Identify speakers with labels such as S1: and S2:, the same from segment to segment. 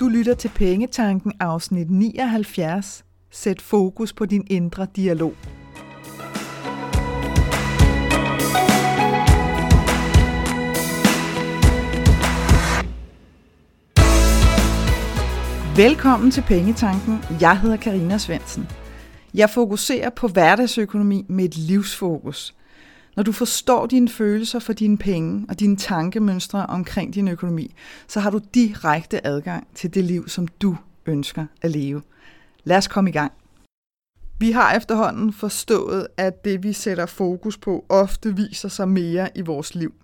S1: Du lytter til Pengetanken afsnit 79. Sæt fokus på din indre dialog. Velkommen til Pengetanken. Jeg hedder Karina Svensen. Jeg fokuserer på hverdagsøkonomi med et livsfokus. Når du forstår dine følelser for dine penge og dine tankemønstre omkring din økonomi, så har du direkte adgang til det liv, som du ønsker at leve. Lad os komme i gang. Vi har efterhånden forstået, at det vi sætter fokus på ofte viser sig mere i vores liv.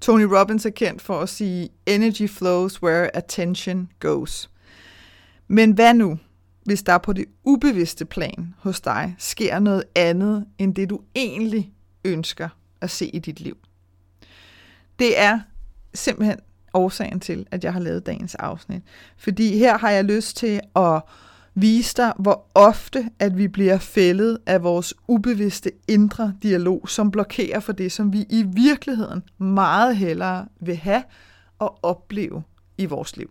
S1: Tony Robbins er kendt for at sige, energy flows where attention goes. Men hvad nu, hvis der på det ubevidste plan hos dig sker noget andet, end det du egentlig ønsker at se i dit liv? Det er simpelthen årsagen til, at jeg har lavet dagens afsnit. Fordi her har jeg lyst til at vise dig, hvor ofte at vi bliver fældet af vores ubevidste indre dialog, som blokerer for det, som vi i virkeligheden meget hellere vil have og opleve i vores liv.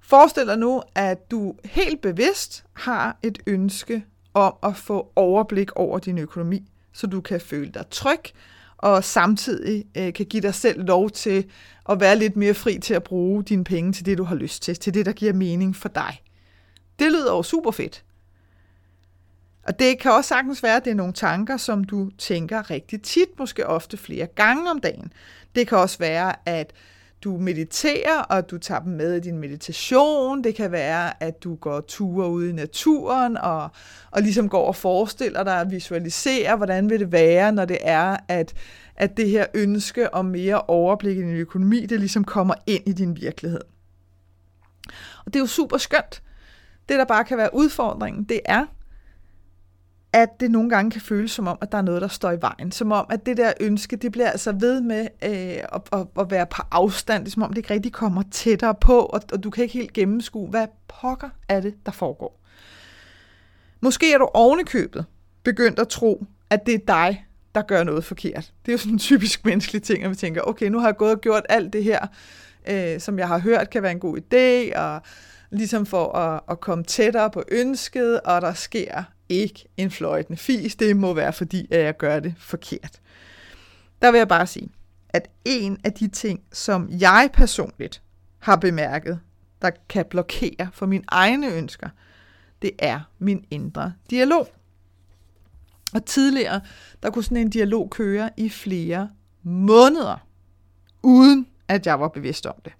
S1: Forestil dig nu, at du helt bevidst har et ønske om at få overblik over din økonomi, så du kan føle dig tryg, og samtidig øh, kan give dig selv lov til at være lidt mere fri til at bruge dine penge til det, du har lyst til, til det, der giver mening for dig. Det lyder jo super fedt. Og det kan også sagtens være, at det er nogle tanker, som du tænker rigtig tit, måske ofte flere gange om dagen. Det kan også være, at du mediterer, og du tager dem med i din meditation. Det kan være, at du går ture ude i naturen, og, og ligesom går og forestiller dig og visualiserer, hvordan vil det være, når det er, at, at det her ønske om mere overblik i din økonomi, det ligesom kommer ind i din virkelighed. Og det er jo super skønt. Det, der bare kan være udfordringen, det er, at det nogle gange kan føles som om, at der er noget, der står i vejen. Som om, at det der ønske, det bliver altså ved med øh, at, at, at være på afstand. Det er som om, det ikke rigtig kommer tættere på, og, og du kan ikke helt gennemskue, hvad pokker er det, der foregår. Måske er du ovenikøbet begyndt at tro, at det er dig, der gør noget forkert. Det er jo sådan en typisk menneskelig ting, at vi tænker, okay, nu har jeg gået og gjort alt det her, øh, som jeg har hørt kan være en god idé, og ligesom for at, at komme tættere på ønsket, og der sker ikke en fløjtende fis. Det må være fordi, at jeg gør det forkert. Der vil jeg bare sige, at en af de ting, som jeg personligt har bemærket, der kan blokere for mine egne ønsker, det er min indre dialog. Og tidligere, der kunne sådan en dialog køre i flere måneder, uden at jeg var bevidst om det.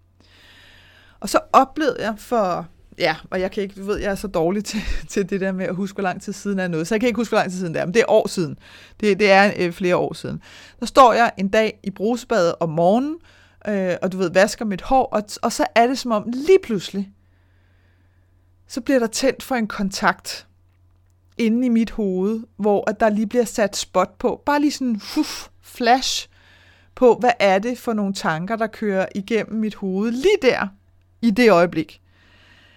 S1: Og så oplevede jeg for Ja, og jeg kan ikke, du ved, jeg er så dårlig til, til det der med at huske, hvor lang tid siden er noget. Så jeg kan ikke huske, hvor lang tid siden det er, men det er år siden. Det, det er øh, flere år siden. Der står jeg en dag i brusebadet om morgenen, øh, og du ved, vasker mit hår, og, og så er det som om lige pludselig, så bliver der tændt for en kontakt inde i mit hoved, hvor at der lige bliver sat spot på. Bare lige sådan en flash på, hvad er det for nogle tanker, der kører igennem mit hoved lige der, i det øjeblik.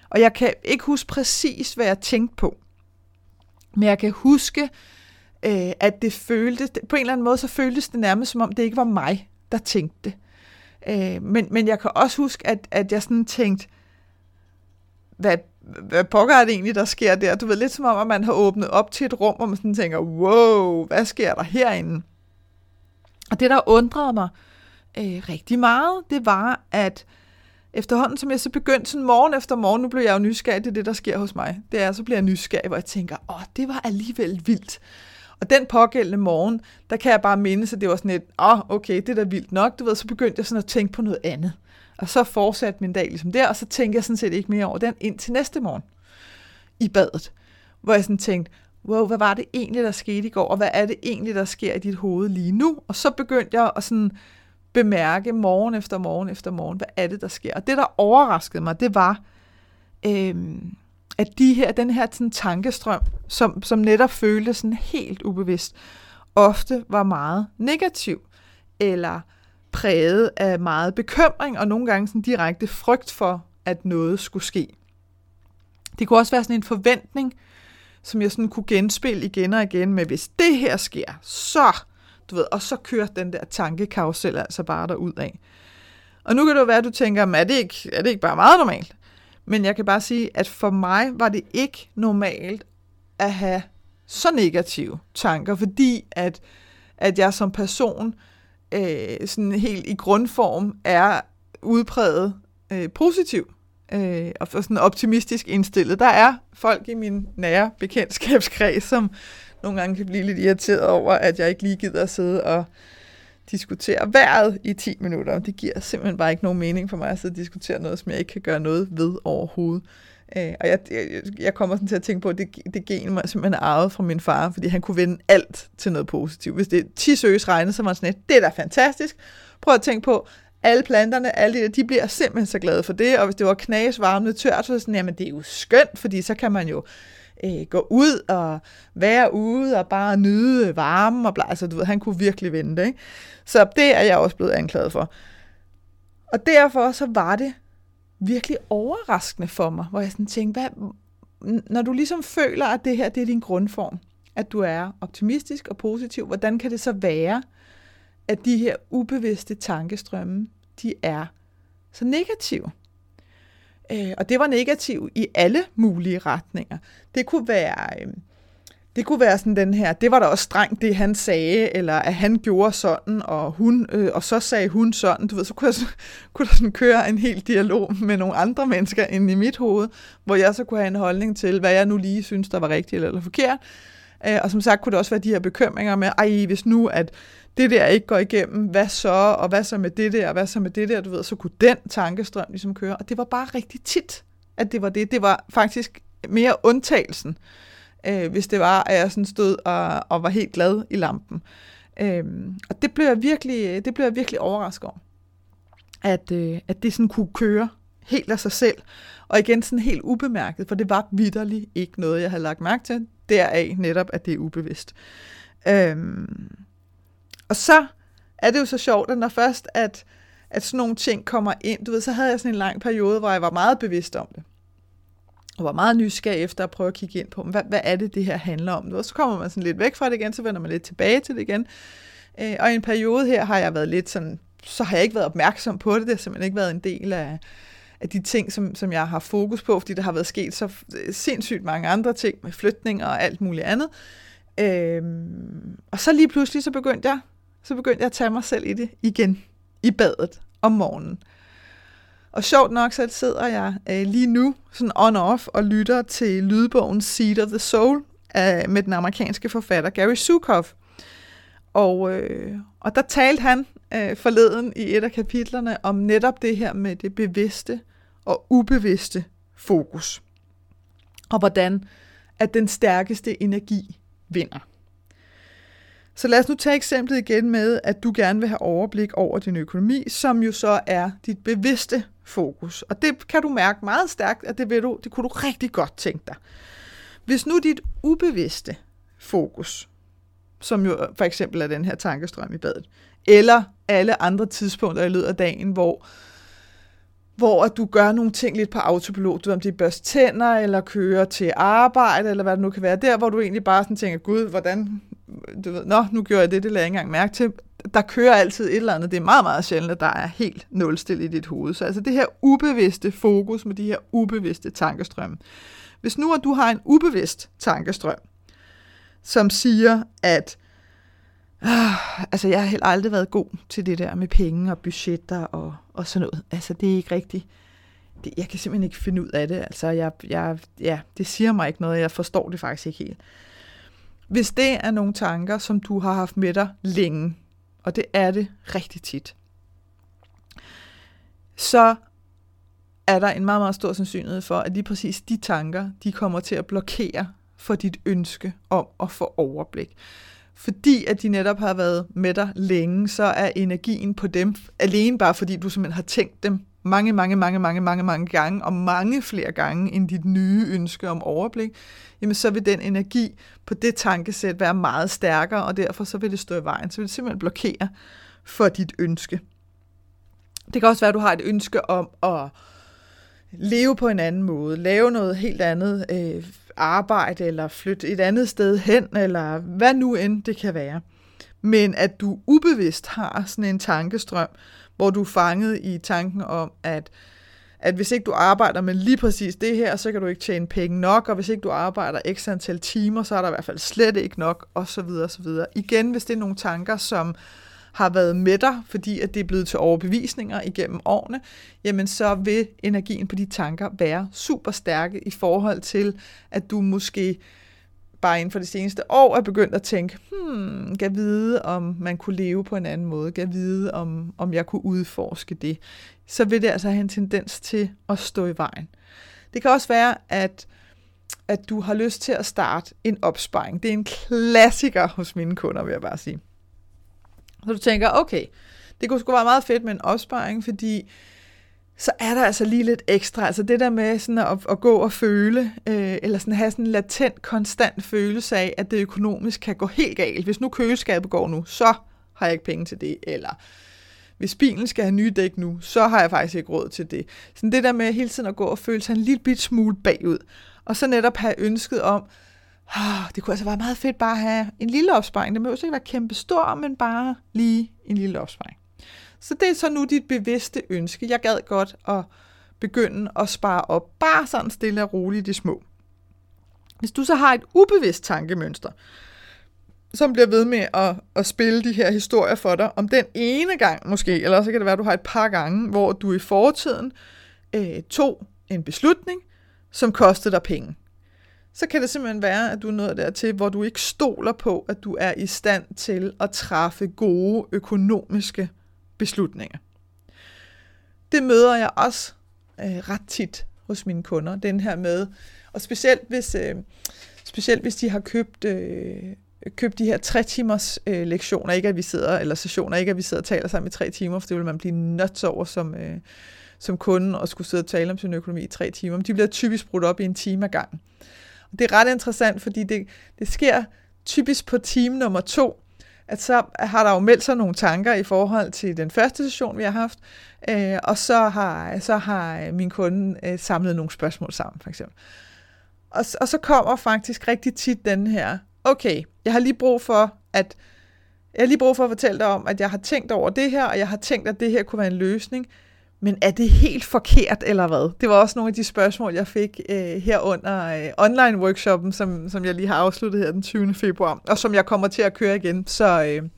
S1: Og jeg kan ikke huske præcis, hvad jeg tænkte på. Men jeg kan huske, øh, at det føltes, på en eller anden måde, så føltes det nærmest som om, det ikke var mig, der tænkte det. Øh, men, men jeg kan også huske, at, at jeg sådan tænkte, hvad, hvad pokker er det egentlig, der sker der? Du ved, lidt som om, at man har åbnet op til et rum, hvor man sådan tænker, wow, hvad sker der herinde? Og det, der undrede mig øh, rigtig meget, det var, at efterhånden, som jeg så begyndte sådan morgen efter morgen, nu blev jeg jo nysgerrig, det er det, der sker hos mig. Det er, så bliver jeg nysgerrig, hvor jeg tænker, åh, det var alligevel vildt. Og den pågældende morgen, der kan jeg bare minde, at det var sådan et, åh, okay, det er da vildt nok, du ved, så begyndte jeg sådan at tænke på noget andet. Og så fortsatte min dag ligesom der, og så tænkte jeg sådan set ikke mere over den ind til næste morgen i badet, hvor jeg sådan tænkte, wow, hvad var det egentlig, der skete i går, og hvad er det egentlig, der sker i dit hoved lige nu? Og så begyndte jeg at sådan bemærke morgen efter morgen efter morgen, hvad er det, der sker. Og det, der overraskede mig, det var, øh, at de her, den her sådan, tankestrøm, som, som netop føltes sådan helt ubevidst, ofte var meget negativ, eller præget af meget bekymring, og nogle gange sådan direkte frygt for, at noget skulle ske. Det kunne også være sådan en forventning, som jeg sådan kunne genspille igen og igen med, hvis det her sker, så du ved, og så kører den der tankekarusel altså bare derud af. Og nu kan det jo være, at du tænker, er det, ikke, er det ikke bare meget normalt? Men jeg kan bare sige, at for mig var det ikke normalt at have så negative tanker, fordi at, at jeg som person øh, sådan helt i grundform er udpræget øh, positiv øh, og sådan optimistisk indstillet. Der er folk i min nære bekendtskabskreds, som nogle gange kan blive lidt irriteret over, at jeg ikke lige gider at sidde og diskutere vejret i 10 minutter. Det giver simpelthen bare ikke nogen mening for mig at sidde og diskutere noget, som jeg ikke kan gøre noget ved overhovedet. Øh, og jeg, jeg, jeg kommer sådan til at tænke på, at det, det gen mig simpelthen arvet fra min far, fordi han kunne vende alt til noget positivt. Hvis det er 10 søges regne, så var sådan et, det er da fantastisk. Prøv at tænke på, alle planterne, alle de, de bliver simpelthen så glade for det, og hvis det var knas varmt tørt, så er det sådan, jamen det er jo skønt, fordi så kan man jo øh, gå ud og være ude og bare nyde varmen, og bla, altså du ved, han kunne virkelig vinde det, ikke? Så det er jeg også blevet anklaget for. Og derfor så var det virkelig overraskende for mig, hvor jeg sådan tænkte, hvad, når du ligesom føler, at det her det er din grundform, at du er optimistisk og positiv, hvordan kan det så være, at de her ubevidste tankestrømme, de er så negative? Øh, og det var negativt i alle mulige retninger. Det kunne være... Øh, det kunne være sådan den her, det var da også strengt, det han sagde, eller at han gjorde sådan, og, hun, øh, og så sagde hun sådan. Du ved, så kunne, jeg, så, kunne der sådan køre en hel dialog med nogle andre mennesker ind i mit hoved, hvor jeg så kunne have en holdning til, hvad jeg nu lige synes, der var rigtigt eller, eller forkert. Øh, og som sagt kunne det også være de her bekymringer med, ej, hvis nu at det der ikke går igennem, hvad så, og hvad så med det der, og hvad så med det der, du ved, så kunne den tankestrøm ligesom køre. Og det var bare rigtig tit, at det var det. Det var faktisk mere undtagelsen øh, hvis det var, at jeg sådan stod og, og var helt glad i lampen. Øh, og det blev jeg virkelig, det blev jeg virkelig overrasket over, at, øh, at det sådan kunne køre helt af sig selv. Og igen sådan helt ubemærket, for det var vidderligt ikke noget, jeg havde lagt mærke til. Deraf netop, at det er ubevidst. Øhm, og så er det jo så sjovt, at når først, at, at sådan nogle ting kommer ind, du ved, så havde jeg sådan en lang periode, hvor jeg var meget bevidst om det og var meget nysgerrig efter at prøve at kigge ind på, hvad, hvad er det, det her handler om? Og så kommer man sådan lidt væk fra det igen, så vender man lidt tilbage til det igen. Øh, og i en periode her har jeg været lidt sådan, så har jeg ikke været opmærksom på det, det har simpelthen ikke været en del af, af de ting, som, som jeg har fokus på, fordi der har været sket så øh, sindssygt mange andre ting med flytning og alt muligt andet. Øhm, og så lige pludselig, så begyndte jeg, så begyndte jeg at tage mig selv i det igen, i badet om morgenen. Og sjovt nok, så sidder jeg øh, lige nu sådan on-off og lytter til lydbogen Seed of the Soul af, med den amerikanske forfatter Gary Zukav. Og, øh, og der talte han øh, forleden i et af kapitlerne om netop det her med det bevidste og ubevidste fokus. Og hvordan at den stærkeste energi vinder. Så lad os nu tage eksemplet igen med, at du gerne vil have overblik over din økonomi, som jo så er dit bevidste fokus. Og det kan du mærke meget stærkt, at det, vil du, det kunne du rigtig godt tænke dig. Hvis nu dit ubevidste fokus, som jo for eksempel er den her tankestrøm i badet, eller alle andre tidspunkter i løbet af dagen, hvor hvor at du gør nogle ting lidt på autopilot, du ved, om det er børst tænder, eller kører til arbejde, eller hvad det nu kan være, der hvor du egentlig bare sådan tænker, gud, hvordan, du ved, nå, nu gjorde jeg det, det lader jeg ikke engang mærke til der kører altid et eller andet. Det er meget, meget sjældent, at der er helt nulstil i dit hoved. Så altså det her ubevidste fokus med de her ubevidste tankestrømme. Hvis nu at du har en ubevidst tankestrøm, som siger, at øh, altså jeg har helt aldrig været god til det der med penge og budgetter og, og sådan noget. Altså det er ikke rigtigt. Det, jeg kan simpelthen ikke finde ud af det. Altså jeg, jeg, ja, det siger mig ikke noget. Jeg forstår det faktisk ikke helt. Hvis det er nogle tanker, som du har haft med dig længe, og det er det rigtig tit, så er der en meget, meget stor sandsynlighed for, at lige præcis de tanker, de kommer til at blokere for dit ønske om at få overblik. Fordi at de netop har været med dig længe, så er energien på dem, alene bare fordi du simpelthen har tænkt dem mange, mange, mange, mange, mange, mange gange, og mange flere gange end dit nye ønske om overblik, jamen så vil den energi på det tankesæt være meget stærkere, og derfor så vil det stå i vejen. Så vil det simpelthen blokere for dit ønske. Det kan også være, at du har et ønske om at leve på en anden måde, lave noget helt andet øh, arbejde, eller flytte et andet sted hen, eller hvad nu end det kan være men at du ubevidst har sådan en tankestrøm, hvor du er fanget i tanken om, at at hvis ikke du arbejder med lige præcis det her, så kan du ikke tjene penge nok, og hvis ikke du arbejder x antal timer, så er der i hvert fald slet ikke nok, og så videre, og så videre. Igen, hvis det er nogle tanker, som har været med dig, fordi at det er blevet til overbevisninger igennem årene, jamen så vil energien på de tanker være super stærke i forhold til, at du måske bare inden for det seneste år er begyndt at tænke, hmm, kan vide, om man kunne leve på en anden måde, kan vide, om, om jeg kunne udforske det, så vil det altså have en tendens til at stå i vejen. Det kan også være, at, at du har lyst til at starte en opsparing. Det er en klassiker hos mine kunder, vil jeg bare sige. Så du tænker, okay, det kunne sgu være meget fedt med en opsparing, fordi så er der altså lige lidt ekstra. Altså det der med sådan at, at gå og føle, øh, eller sådan have sådan en latent, konstant følelse af, at det økonomisk kan gå helt galt. Hvis nu køleskabet går nu, så har jeg ikke penge til det. Eller hvis bilen skal have nye dæk nu, så har jeg faktisk ikke råd til det. Sådan det der med hele tiden at gå og føle sig en lille bit smule bagud. Og så netop have ønsket om, oh, det kunne altså være meget fedt bare at have en lille opsparing. Det må jo ikke være kæmpe stor, men bare lige en lille opsparing. Så det er så nu dit bevidste ønske. Jeg gad godt at begynde at spare op, bare sådan stille og roligt de små. Hvis du så har et ubevidst tankemønster, som bliver ved med at, at spille de her historier for dig, om den ene gang måske, eller så kan det være, at du har et par gange, hvor du i fortiden øh, tog en beslutning, som kostede dig penge. Så kan det simpelthen være, at du er nået dertil, hvor du ikke stoler på, at du er i stand til at træffe gode økonomiske beslutninger. Det møder jeg også øh, ret tit hos mine kunder, den her med, og specielt hvis, øh, specielt hvis de har købt, øh, købt de her tre timers øh, lektioner, ikke at vi sidder, eller sessioner, ikke at vi sidder og taler sammen i tre timer, for det vil man blive nuts over som, øh, som kunde, og skulle sidde og tale om sin økonomi i tre timer. Men de bliver typisk brudt op i en time ad gang. Og det er ret interessant, fordi det, det sker typisk på time nummer to, at så har der jo meldt sig nogle tanker i forhold til den første session, vi har haft, øh, og så har, så har øh, min kunde øh, samlet nogle spørgsmål sammen, for eksempel. Og, og så kommer faktisk rigtig tit den her, okay, jeg har lige brug for, at jeg har lige brug for at fortælle dig om, at jeg har tænkt over det her, og jeg har tænkt, at det her kunne være en løsning. Men er det helt forkert, eller hvad? Det var også nogle af de spørgsmål, jeg fik øh, her under øh, online-workshoppen, som, som jeg lige har afsluttet her den 20. februar, og som jeg kommer til at køre igen. Så, øh,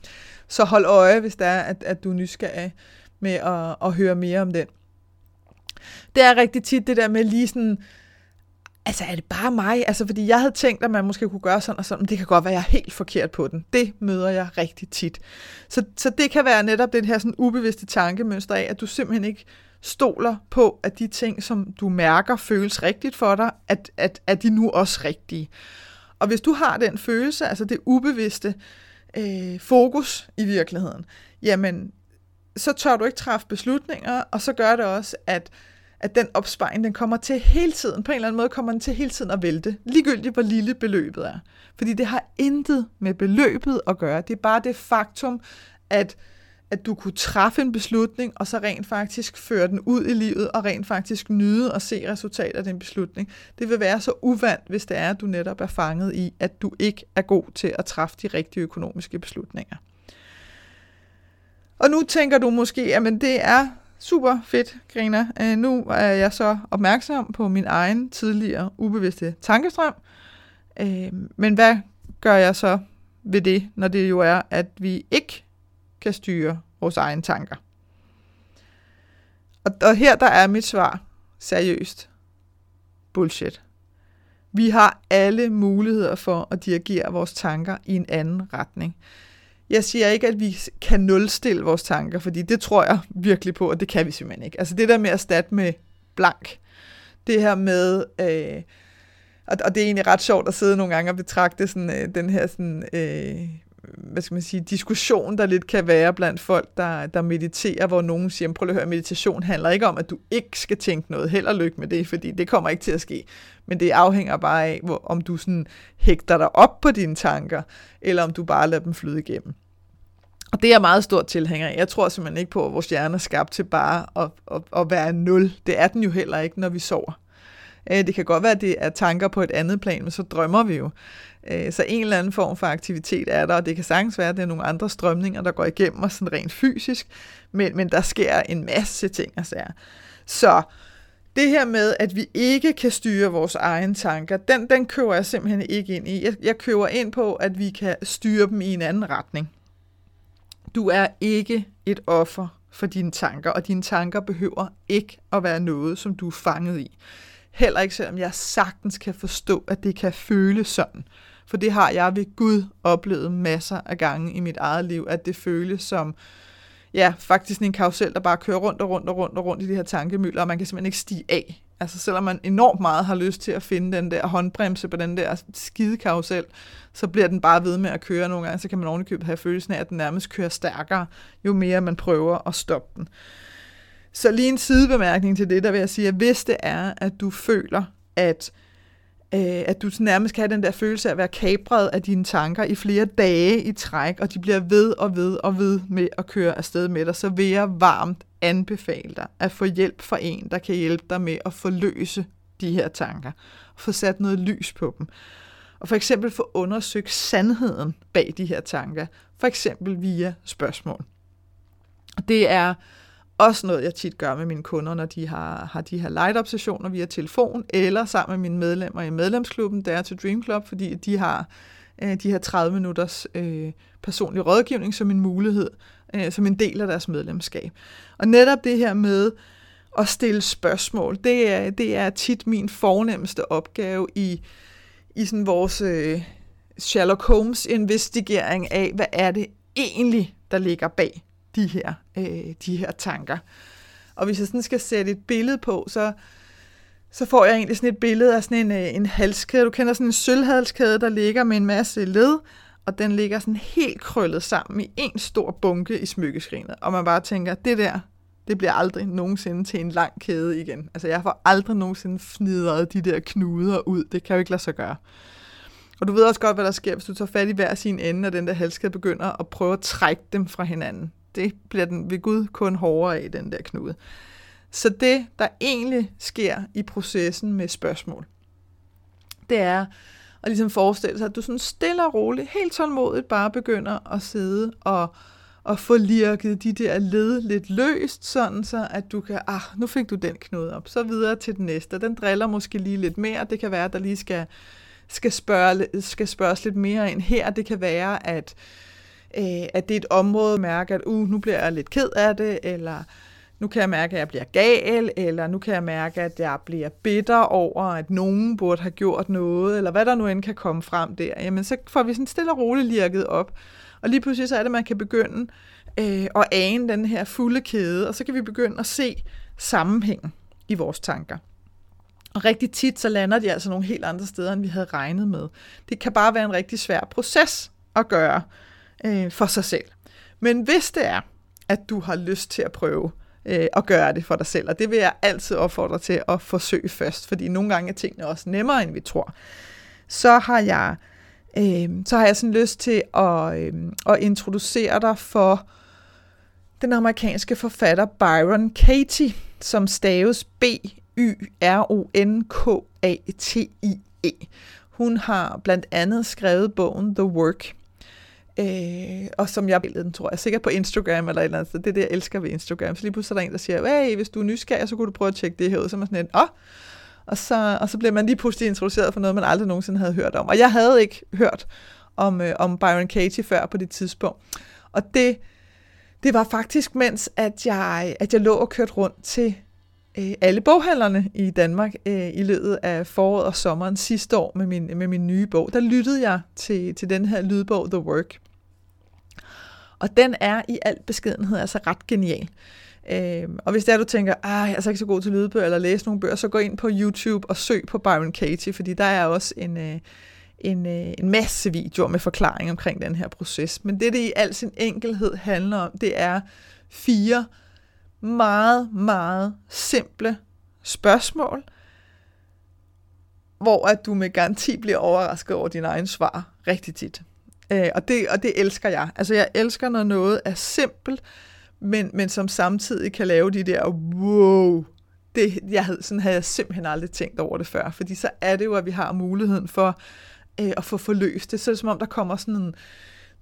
S1: så hold øje, hvis det er, at, at du er nysgerrig med at, at høre mere om den. Det er rigtig tit det der med lige sådan, altså er det bare mig? Altså fordi jeg havde tænkt, at man måske kunne gøre sådan og sådan, men det kan godt være, at jeg er helt forkert på den. Det møder jeg rigtig tit. Så, så det kan være netop den her sådan ubevidste tankemønster af, at du simpelthen ikke stoler på, at de ting, som du mærker, føles rigtigt for dig, at, at, at de nu også rigtige. Og hvis du har den følelse, altså det ubevidste øh, fokus i virkeligheden, jamen, så tør du ikke træffe beslutninger, og så gør det også, at at den opsparing, den kommer til hele tiden, på en eller anden måde kommer den til hele tiden at vælte, ligegyldigt hvor lille beløbet er. Fordi det har intet med beløbet at gøre. Det er bare det faktum, at, at du kunne træffe en beslutning, og så rent faktisk føre den ud i livet, og rent faktisk nyde og se resultatet af den beslutning. Det vil være så uvandt, hvis det er, at du netop er fanget i, at du ikke er god til at træffe de rigtige økonomiske beslutninger. Og nu tænker du måske, at det er super fedt, Grina. Øh, nu er jeg så opmærksom på min egen tidligere ubevidste tankestrøm. Øh, men hvad gør jeg så ved det, når det jo er, at vi ikke kan styre vores egne tanker? Og, og her der er mit svar seriøst. Bullshit. Vi har alle muligheder for at dirigere vores tanker i en anden retning. Jeg siger ikke, at vi kan nulstille vores tanker, fordi det tror jeg virkelig på, og det kan vi simpelthen ikke. Altså det der med at erstatte med blank, det her med, øh, og, og det er egentlig ret sjovt at sidde nogle gange og betragte sådan, øh, den her sådan, øh, hvad skal man sige, diskussion, der lidt kan være blandt folk, der, der mediterer, hvor nogen siger, prøv at høre, meditation handler ikke om, at du ikke skal tænke noget. Held og lykke med det, fordi det kommer ikke til at ske. Men det afhænger bare af, hvor, om du sådan hægter dig op på dine tanker, eller om du bare lader dem flyde igennem. Og det er jeg meget stor tilhænger af. Jeg tror simpelthen ikke på, at vores hjerne er skabt til bare at, at, at være nul. Det er den jo heller ikke, når vi sover. Øh, det kan godt være, at det er tanker på et andet plan, men så drømmer vi jo. Øh, så en eller anden form for aktivitet er der, og det kan sagtens være, at det er nogle andre strømninger, der går igennem os sådan rent fysisk, men, men der sker en masse ting og sager. Så det her med, at vi ikke kan styre vores egne tanker, den, den kører jeg simpelthen ikke ind i. Jeg, jeg kører ind på, at vi kan styre dem i en anden retning. Du er ikke et offer for dine tanker, og dine tanker behøver ikke at være noget, som du er fanget i. Heller ikke selvom jeg sagtens kan forstå, at det kan føles sådan. For det har jeg ved Gud oplevet masser af gange i mit eget liv, at det føles som, ja, faktisk en karusel, der bare kører rundt og rundt og rundt og rundt i de her tankemøller, og man kan simpelthen ikke stige af. Altså selvom man enormt meget har lyst til at finde den der håndbremse på den der skide karusel, så bliver den bare ved med at køre nogle gange, så kan man ovenikøbet have følelsen af, at den nærmest kører stærkere, jo mere man prøver at stoppe den. Så lige en sidebemærkning til det, der vil jeg sige, at hvis det er, at du føler, at øh, at du nærmest kan have den der følelse af at være kabret af dine tanker i flere dage i træk, og de bliver ved og ved og ved med at køre afsted med dig, så vil jeg varmt anbefale dig at få hjælp fra en, der kan hjælpe dig med at forløse de her tanker, og få sat noget lys på dem. Og for eksempel få undersøgt sandheden bag de her tanker, for eksempel via spørgsmål. Det er også noget, jeg tit gør med mine kunder, når de har, har de her light-up-sessioner via telefon, eller sammen med mine medlemmer i medlemsklubben, der er til Dream Club, fordi de har øh, de her 30 minutters øh, personlig rådgivning som en mulighed, øh, som en del af deres medlemskab. Og netop det her med at stille spørgsmål, det er, det er tit min fornemmeste opgave i, i sådan vores øh, Sherlock Holmes investigering af, hvad er det egentlig, der ligger bag de her, øh, de her tanker. Og hvis jeg sådan skal sætte et billede på, så, så får jeg egentlig sådan et billede af sådan en, øh, en halskæde. Du kender sådan en sølvhalskæde, der ligger med en masse led, og den ligger sådan helt krøllet sammen i en stor bunke i smykkeskrinet. Og man bare tænker, det der, det bliver aldrig nogensinde til en lang kæde igen. Altså jeg får aldrig nogensinde fnidret de der knuder ud. Det kan jo ikke lade sig gøre. Og du ved også godt, hvad der sker, hvis du tager fat i hver sin ende, og den der halskæde begynder at prøve at trække dem fra hinanden det bliver den ved Gud kun hårdere af, den der knude. Så det, der egentlig sker i processen med spørgsmål, det er at ligesom forestille sig, at du sådan stille og roligt, helt tålmodigt bare begynder at sidde og, og få lirket de der led lidt løst, sådan så at du kan, ah, nu fik du den knude op, så videre til den næste. Den driller måske lige lidt mere. Det kan være, at der lige skal, skal, spørge, skal spørges lidt mere ind her. Det kan være, at øh, Øh, at det er et område, at mærke, at uh, nu bliver jeg lidt ked af det, eller nu kan jeg mærke, at jeg bliver gal, eller nu kan jeg mærke, at jeg bliver bitter over, at nogen burde have gjort noget, eller hvad der nu end kan komme frem der. Jamen, så får vi sådan stille og roligt lirket op. Og lige pludselig så er det, at man kan begynde øh, at ane den her fulde kæde, og så kan vi begynde at se sammenhængen i vores tanker. Og rigtig tit så lander de altså nogle helt andre steder, end vi havde regnet med. Det kan bare være en rigtig svær proces at gøre øh, for sig selv. Men hvis det er, at du har lyst til at prøve øh, at gøre det for dig selv, og det vil jeg altid opfordre til at forsøge først, fordi nogle gange er tingene også nemmere, end vi tror, så har jeg, øh, så har jeg sådan lyst til at, øh, at introducere dig for den amerikanske forfatter Byron Katie, som staves B-Y-R-O-N-K-A-T-I-E. Hun har blandt andet skrevet bogen The Work, Øh, og som jeg billedet den, tror jeg, sikkert på Instagram eller et eller andet sted. Det er det, jeg elsker ved Instagram. Så lige pludselig er der en, der siger, hey, hvis du er nysgerrig, så kunne du prøve at tjekke det her ud. Så er man sådan en, åh, og så, og så bliver man lige pludselig introduceret for noget, man aldrig nogensinde havde hørt om. Og jeg havde ikke hørt om, øh, om Byron Katie før på det tidspunkt. Og det, det var faktisk, mens at jeg, at jeg lå og kørte rundt til øh, alle boghandlerne i Danmark øh, i løbet af foråret og sommeren sidste år med min, med min nye bog. Der lyttede jeg til, til den her lydbog, The Work. Og den er i al beskedenhed altså ret genial. Øh, og hvis det er, du tænker, at jeg er altså ikke så god til lydbøger eller læse nogle bøger, så gå ind på YouTube og søg på Byron Katie, fordi der er også en, øh, en, øh, en masse videoer med forklaring omkring den her proces. Men det, det i al sin enkelhed handler om, det er fire meget, meget simple spørgsmål, hvor at du med garanti bliver overrasket over dine egne svar rigtig tit. Øh, og, det, og det elsker jeg. Altså jeg elsker, når noget er simpelt, men, men som samtidig kan lave de der wow. Det, jeg havde, sådan havde jeg simpelthen aldrig tænkt over det før, fordi så er det jo, at vi har muligheden for øh, at få forløst det. Så er det som om, der kommer sådan en,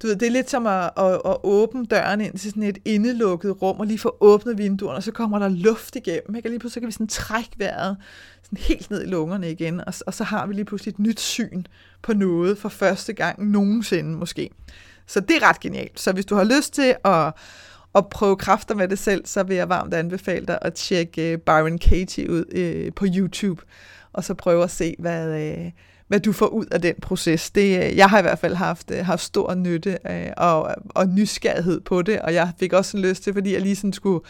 S1: du ved, det er lidt som at, at, at åbne døren ind til sådan et indelukket rum, og lige få åbnet vinduerne, og så kommer der luft igennem, ikke? og lige pludselig så kan vi sådan trække vejret sådan helt ned i lungerne igen, og, og så har vi lige pludselig et nyt syn på noget for første gang nogensinde måske. Så det er ret genialt. Så hvis du har lyst til at, at prøve kræfter med det selv, så vil jeg varmt anbefale dig at tjekke øh, Byron Katie ud øh, på YouTube, og så prøve at se, hvad, Øh, hvad du får ud af den proces. Det, øh, jeg har i hvert fald haft, øh, haft stor nytte af, og, og nysgerrighed på det, og jeg fik også en lyst til, fordi jeg lige sådan skulle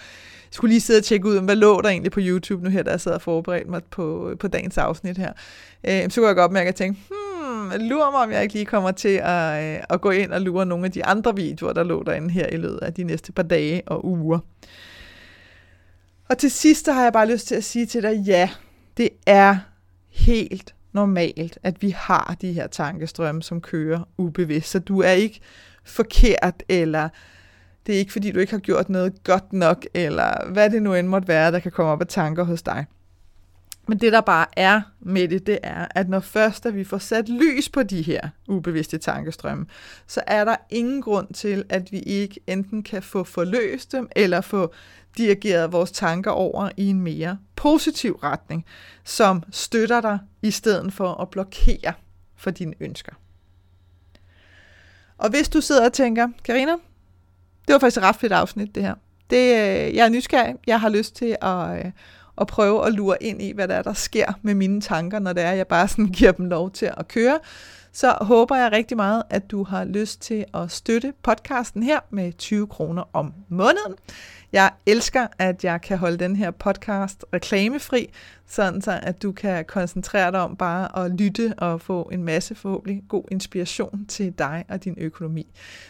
S1: skulle lige sidde og tjekke ud, hvad lå der egentlig på YouTube nu her, da jeg sad og forberedte mig på, på dagens afsnit her. Øh, så kunne jeg godt mærke, at tænke, hmm, lurer mig, om jeg ikke lige kommer til at, øh, at gå ind og lure nogle af de andre videoer, der lå derinde her i løbet af de næste par dage og uger. Og til sidst har jeg bare lyst til at sige til dig, ja, det er helt normalt, at vi har de her tankestrømme, som kører ubevidst. Så du er ikke forkert, eller det er ikke fordi, du ikke har gjort noget godt nok, eller hvad det nu end måtte være, der kan komme op af tanker hos dig. Men det, der bare er med det, det er, at når først at vi får sat lys på de her ubevidste tankestrømme, så er der ingen grund til, at vi ikke enten kan få forløst dem, eller få dirigeret vores tanker over i en mere positiv retning, som støtter dig, i stedet for at blokere for dine ønsker. Og hvis du sidder og tænker, Karina, det var faktisk et ret fedt afsnit, det her. Det, øh, jeg er nysgerrig. Jeg har lyst til at, øh, at prøve at lure ind i, hvad der er, der sker med mine tanker, når det er, jeg bare sådan giver dem lov til at køre. Så håber jeg rigtig meget, at du har lyst til at støtte podcasten her med 20 kroner om måneden. Jeg elsker, at jeg kan holde den her podcast reklamefri, sådan så at du kan koncentrere dig om bare at lytte og få en masse forhåbentlig god inspiration til dig og din økonomi.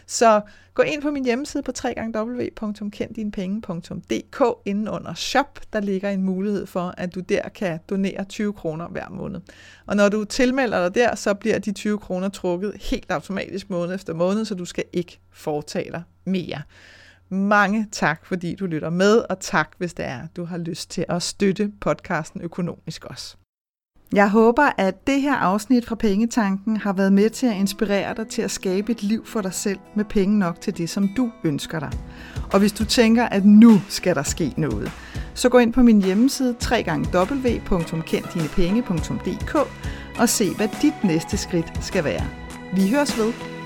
S1: Så gå ind på min hjemmeside på www.kenddinepenge.dk inden under shop. Der ligger en mulighed for, at du der kan donere 20 kroner hver måned. Og når du tilmelder dig der, så bliver de 20 kroner trukket helt automatisk måned efter måned, så du skal ikke foretage dig mere. Mange tak, fordi du lytter med, og tak, hvis det er, du har lyst til at støtte podcasten økonomisk også. Jeg håber, at det her afsnit fra Pengetanken har været med til at inspirere dig til at skabe et liv for dig selv med penge nok til det, som du ønsker dig. Og hvis du tænker, at nu skal der ske noget, så gå ind på min hjemmeside www.kenddinepenge.dk og se, hvad dit næste skridt skal være. Vi høres ved.